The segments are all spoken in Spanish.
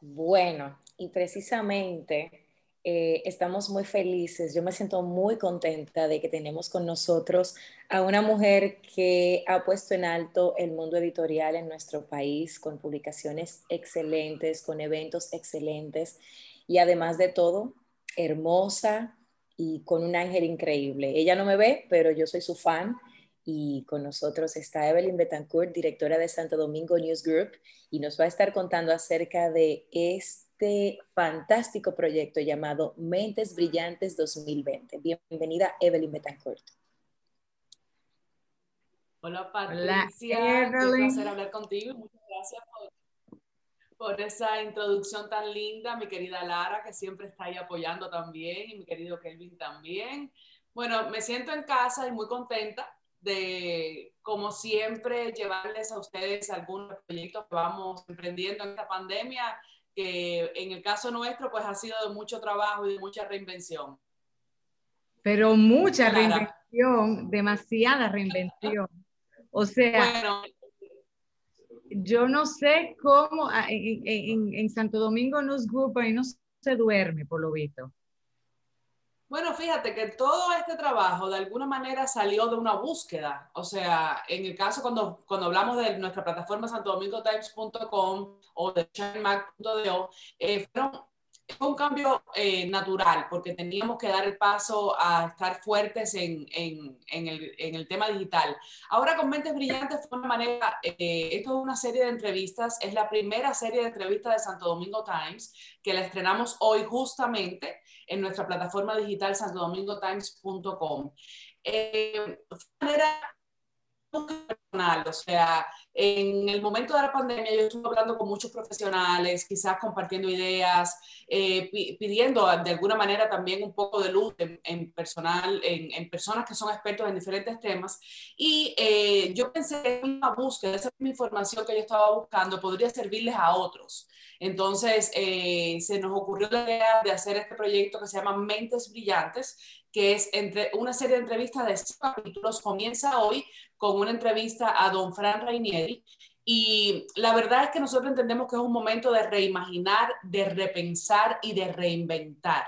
Bueno, y precisamente eh, estamos muy felices. Yo me siento muy contenta de que tenemos con nosotros a una mujer que ha puesto en alto el mundo editorial en nuestro país con publicaciones excelentes, con eventos excelentes y además de todo, hermosa y con un ángel increíble. Ella no me ve, pero yo soy su fan y con nosotros está Evelyn Betancourt, directora de Santo Domingo News Group, y nos va a estar contando acerca de este fantástico proyecto llamado Mentes Brillantes 2020. Bienvenida, Evelyn Betancourt. Hola, Patricia. Hola, Un placer hablar contigo. Muchas gracias por, por, esa introducción tan linda, mi querida Lara, que siempre está ahí apoyando también, y mi querido Kelvin también. Bueno, me siento en casa y muy contenta de, como siempre, llevarles a ustedes algunos proyectos que vamos emprendiendo en esta pandemia que en el caso nuestro pues ha sido de mucho trabajo y de mucha reinvención. Pero mucha reinvención, demasiada reinvención. O sea, yo no sé cómo ah, en, en, Santo Domingo News Group ahí no se duerme, por lo visto. Bueno, fíjate que todo este trabajo de alguna manera salió de una búsqueda. O sea, en el caso cuando, cuando hablamos de nuestra plataforma santodomingotimes.com o de shinemac.do, eh, fueron fue un cambio eh, natural porque teníamos que dar el paso a estar fuertes en, el, tema digital. Ahora con Mentes Brillantes fue una manera, eh, esto es una serie de entrevistas, es la primera serie de entrevistas de Santo Domingo Times que la estrenamos hoy justamente en nuestra plataforma digital santodomingotimes.com. Eh, manera personal, o sea, en el momento de la pandemia yo estuve hablando con muchos profesionales, quizás compartiendo ideas, eh, pidiendo de alguna manera también un poco de luz en, personal, en, personas que son expertos en diferentes temas. Y eh, yo pensé que esa búsqueda, esa información que yo estaba buscando podría servirles a otros. Entonces eh, se nos ocurrió la idea de hacer este proyecto que se llama Mentes Brillantes, que es entre una serie de entrevistas de cinco capítulos. Comienza hoy con una entrevista a don Fran Rainieri. Y la verdad es que nosotros entendemos que es un momento de reimaginar, de repensar y de reinventar.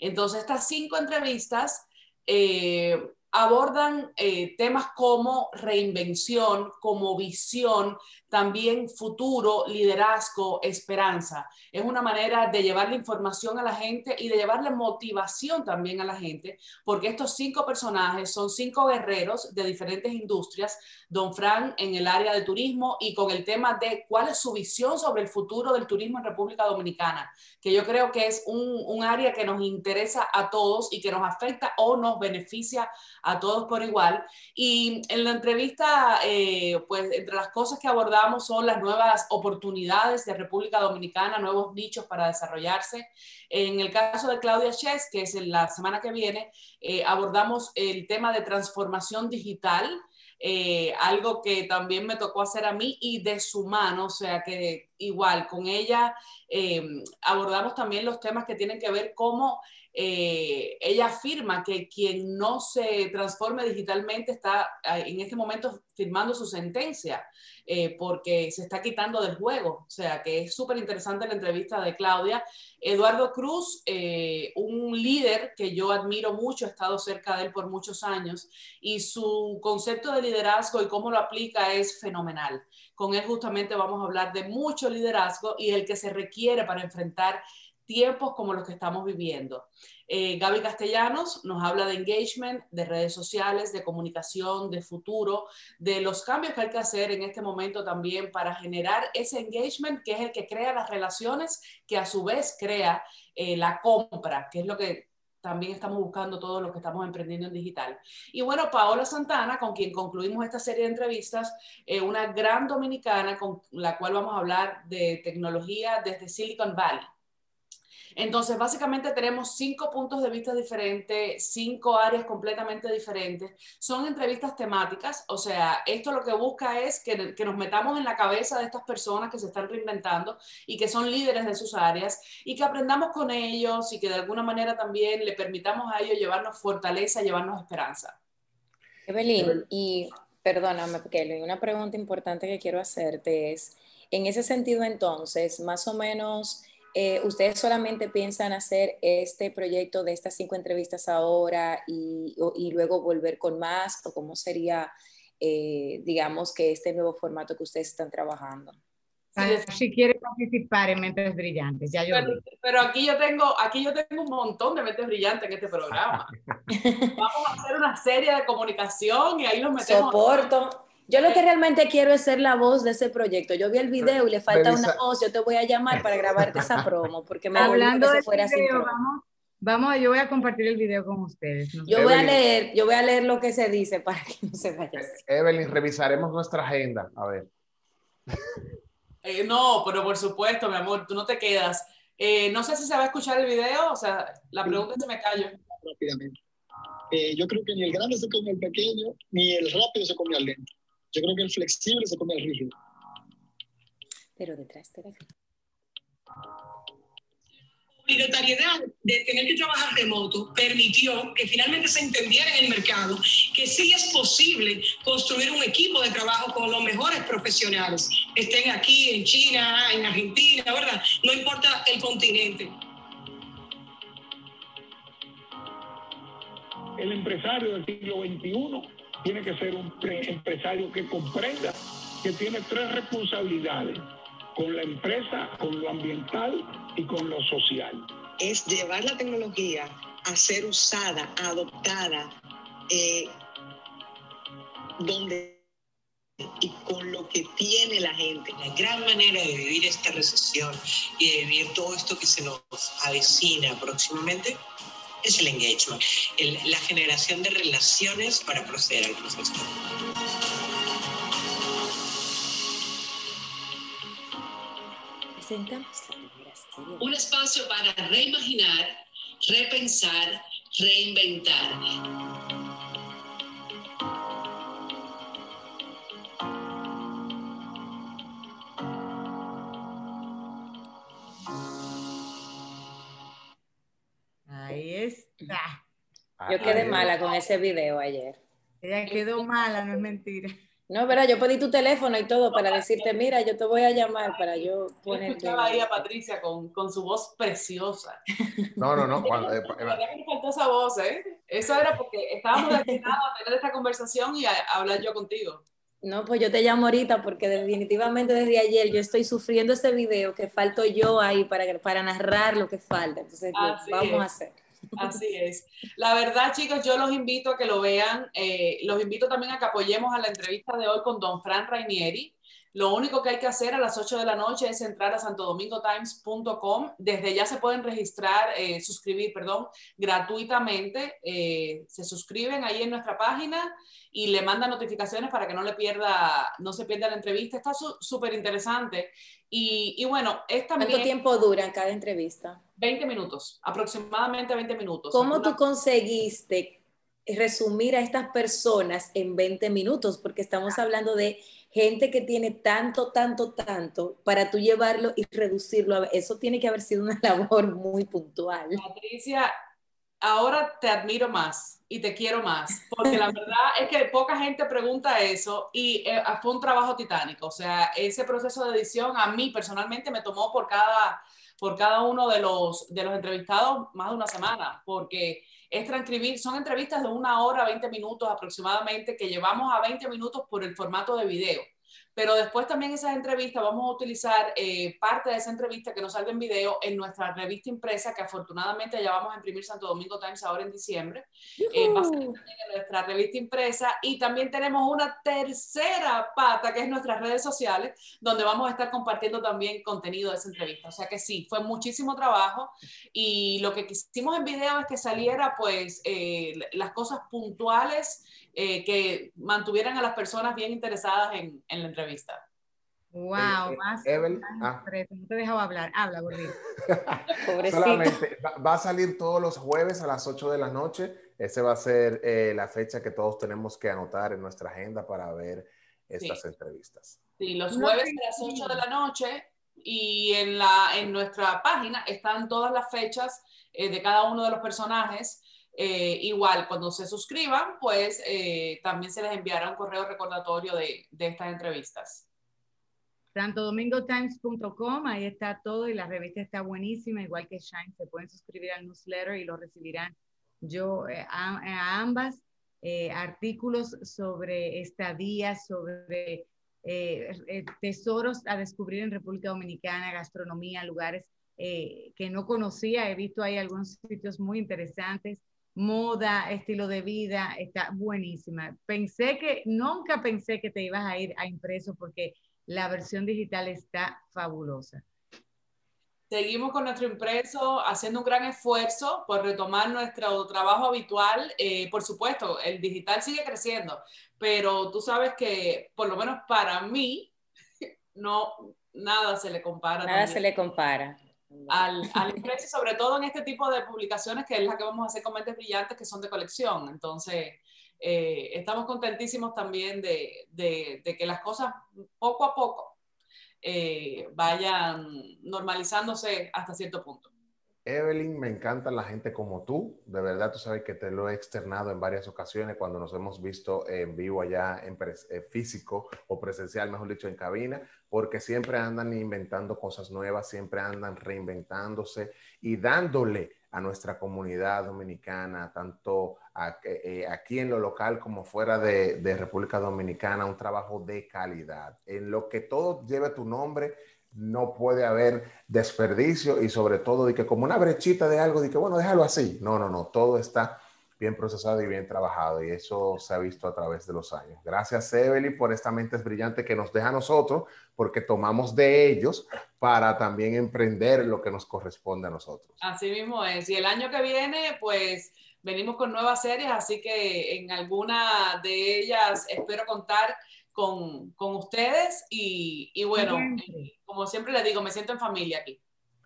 Entonces, estas cinco entrevistas eh, abordan eh, temas como reinvención, como visión, también futuro, liderazgo, esperanza. Es una manera de llevarle información a la gente y de llevarle motivación también a la gente, porque estos cinco personajes son cinco guerreros de diferentes industrias, don Fran en el área de turismo y con el tema de cuál es su visión sobre el futuro del turismo en República Dominicana, que yo creo que es un, un área que nos interesa a todos y que nos afecta o nos beneficia a todos por igual. Y en la entrevista, eh, pues entre las cosas que abordamos, son las nuevas oportunidades de República Dominicana, nuevos nichos para desarrollarse. En el caso de Claudia Chess, que es en la semana que viene, eh, abordamos el tema de transformación digital, eh, algo que también me tocó hacer a mí y de su mano, o sea que igual con ella eh, abordamos también los temas que tienen que ver cómo ella afirma que quien no se transforme digitalmente está en este momento firmando su sentencia. Eh, porque se está quitando del juego. O sea, que es súper interesante la entrevista de Claudia. Eduardo Cruz, eh, un líder que yo admiro mucho, he estado cerca de él por muchos años, y su concepto de liderazgo y cómo lo aplica es fenomenal. Con él justamente vamos a hablar de mucho liderazgo y el que se requiere para enfrentar tiempos como los que estamos viviendo. Eh, Gaby Castellanos nos habla de engagement, de redes sociales, de comunicación, de futuro, de los cambios que hay que hacer en este momento también para generar ese engagement que es el que crea las relaciones, que a su vez crea eh, la compra, que es lo que también estamos buscando todo lo que estamos emprendiendo en digital. Y bueno, Paola Santana, con quien concluimos esta serie de entrevistas, una gran dominicana con la cual vamos a hablar de tecnología desde Silicon Valley. Entonces, básicamente tenemos cinco puntos de vista diferentes, cinco áreas completamente diferentes. Son entrevistas temáticas, o sea, esto lo que busca es que, nos metamos en la cabeza de estas personas que se están reinventando y que son líderes de sus áreas y que aprendamos con ellos y que de alguna manera también le permitamos a ellos llevarnos fortaleza, llevarnos esperanza. Evelyn, y perdóname, porque una pregunta importante que quiero hacerte es, en ese sentido entonces, más o menos eh, ¿ustedes solamente piensan hacer este proyecto de estas cinco entrevistas ahora y, y luego volver con más? ¿O cómo sería, eh, digamos, que este nuevo formato que ustedes están trabajando? si quiere participar en Mentes Brillantes, ya yo pero, pero, aquí yo tengo aquí yo tengo un montón de Mentes Brillantes en este programa. Vamos a hacer una serie de comunicación y ahí los metemos. Soporto. Yo lo que realmente quiero es ser la voz de ese proyecto. Yo vi el video y le falta una voz. Yo te voy a llamar para grabarte esa promo porque me hablando de fuera video, vamos, vamos, yo voy a compartir el video con ustedes. Yo voy a leer, yo voy a leer lo que se dice para que no se vaya. Evelyn, revisaremos nuestra agenda. A ver. Eh, no, pero por supuesto, mi amor, tú no te quedas. Eh, no sé si se va a escuchar el video, o sea, la pregunta se me callo. Rápidamente. Eh, yo creo que ni el grande se come al pequeño, ni el rápido se come al lento. Yo creo que el flexible se come al rígido. Pero detrás de la obligatoriedad de tener que trabajar remoto permitió que finalmente se entendiera en el mercado que sí es posible construir un equipo de trabajo con los mejores profesionales, estén aquí en China, en Argentina, ¿verdad? No importa el continente. El empresario del siglo XXI tiene que ser un empresario que comprenda que tiene tres responsabilidades con la empresa, con lo ambiental y con lo social. Es llevar la tecnología a ser usada, adoptada, eh, donde y con lo que tiene la gente. La gran manera de vivir esta recesión y de vivir todo esto que se nos avecina próximamente es el engagement, la generación de relaciones para proceder al proceso. Un espacio para reimaginar, repensar, reinventar. Yo quedé mala con ese video ayer. Ella quedó mala, no es mentira. No, verdad, yo pedí tu teléfono y todo para decirte, mira, yo te voy a llamar para yo poner. escuchaba ahí a Patricia con, con, su voz preciosa. No, no, no. Cuando, eh, me faltó esa voz, ¿eh? Eso era porque estábamos destinados a tener esta conversación y a, hablar yo contigo. No, pues yo te llamo ahorita porque definitivamente desde ayer yo estoy sufriendo ese video que falto yo ahí para, para narrar lo que falta. Entonces, pues, vamos a hacer. Así es. La verdad, chicos, yo los invito a que lo vean. Eh, los invito también a que apoyemos a la entrevista de hoy con don Fran Rainieri. Lo único que hay que hacer a las 8 de la noche es entrar a santodomingotimes.com. Desde ya se pueden registrar, eh, suscribir, perdón, gratuitamente. Eh, se suscriben ahí en nuestra página y le mandan notificaciones para que no le pierda, no se pierda la entrevista. Está súper interesante. Y, y, bueno, es también... ¿Cuánto tiempo dura cada entrevista? 20 minutos, aproximadamente 20 minutos. ¿Cómo tú conseguiste resumir a estas personas en 20 minutos? Porque estamos hablando de gente que tiene tanto, tanto, tanto, para tú llevarlo y reducirlo. Eso tiene que haber sido una labor muy puntual. Patricia, ahora te admiro más y te quiero más, porque la verdad es que poca gente pregunta eso y eh, fue un trabajo titánico, o sea, ese proceso de edición a mí personalmente me tomó por cada, por cada uno de los, de los entrevistados más de una semana, porque es transcribir, son entrevistas de una hora, 20 minutos aproximadamente, que llevamos a 20 minutos por el formato de video. Pero después también esas entrevistas vamos a utilizar eh, parte de esa entrevista que nos salga en video en nuestra revista impresa, que afortunadamente ya vamos a imprimir Santo Domingo Times ahora en diciembre. Eh, va a salir también en nuestra revista impresa. Y también tenemos una tercera pata, que es nuestras redes sociales, donde vamos a estar compartiendo también contenido de esa entrevista. O sea que sí, fue muchísimo trabajo. Y lo que quisimos en video es que saliera pues eh, las cosas puntuales eh, que mantuvieran a las personas bien interesadas en, en la entrevista. Wow, eh, más. Evel, ah. no te dejaba hablar. Habla, gordito. Solamente va, a salir todos los jueves a las 8 de la noche. Ese va a ser eh, la fecha que todos tenemos que anotar en nuestra agenda para ver estas entrevistas. Sí, los jueves a las 8 de la noche y en, la, en nuestra página están todas las fechas de cada uno de los personajes eh, igual, cuando se suscriban, pues eh, también se les enviará un correo recordatorio de, de estas entrevistas. santodomingotimes.com, ahí está todo y la revista está buenísima, igual que Shine, se pueden suscribir al newsletter y lo recibirán yo eh, a, ambas. Eh, artículos sobre estadías, sobre eh, tesoros a descubrir en República Dominicana, gastronomía, lugares que no conocía, he visto ahí algunos sitios muy interesantes, moda, estilo de vida, está buenísima. Pensé que, nunca pensé que te ibas a ir a impreso porque la versión digital está fabulosa. Seguimos con nuestro impreso haciendo un gran esfuerzo por retomar nuestro trabajo habitual. Eh, por supuesto, el digital sigue creciendo, pero tú sabes que, por lo menos para mí, no, nada se le compara. Nada se le compara. Al, al, impreso, sobre todo en este tipo de publicaciones, que es la que vamos a hacer con Mentes Brillantes, que son de colección. Entonces, eh, estamos contentísimos también de, de, que las cosas poco a poco eh, vayan normalizándose hasta cierto punto. Evelyn, me encanta la gente como tú. De verdad, tú sabes que te lo he externado en varias ocasiones cuando nos hemos visto en vivo allá en eh, físico o presencial, mejor dicho, en cabina, porque siempre andan inventando cosas nuevas, siempre andan reinventándose y dándole a nuestra comunidad dominicana, tanto eh, aquí en lo local como fuera de, República Dominicana, un trabajo de calidad. En lo que todo lleve tu nombre, no puede haber desperdicio y sobre todo de que como una brechita de algo, de que bueno, déjalo así. No, no, no, todo está bien procesado y bien trabajado y eso se ha visto a través de los años. Gracias, Evelyn, por esta mente brillante que nos deja a nosotros, porque tomamos de ellos para también emprender lo que nos corresponde a nosotros. Así mismo es. Y el año que viene, pues venimos con nuevas series, así que en alguna de ellas espero contar con, con ustedes y, y bueno, como siempre les digo, me siento en familia aquí.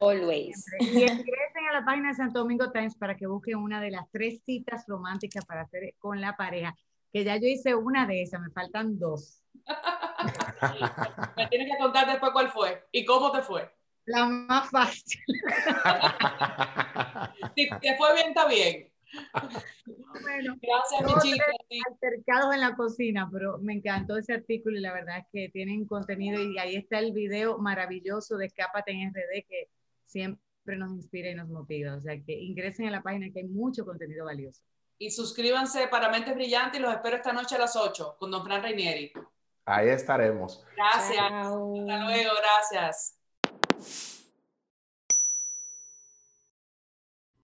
Always. Y ingresen a la página de Santo Domingo Times para que busquen una de las tres citas románticas para hacer con la pareja, que ya yo hice una de esas, me faltan dos. me tienes que contar después cuál fue y cómo te fue. La más fácil. si te fue bien, está bien. Bueno, gracias, mi Altercados en la cocina, pero me encantó ese artículo y la verdad es que tienen contenido y ahí está el video maravilloso de Escápate en RD que siempre nos inspira y nos motiva. O sea, que ingresen a la página que hay mucho contenido valioso. Y suscríbanse para Mentes Brillantes y los espero esta noche a las 8 con Don Fran Reinieri. Ahí estaremos. Gracias. Hasta luego, gracias.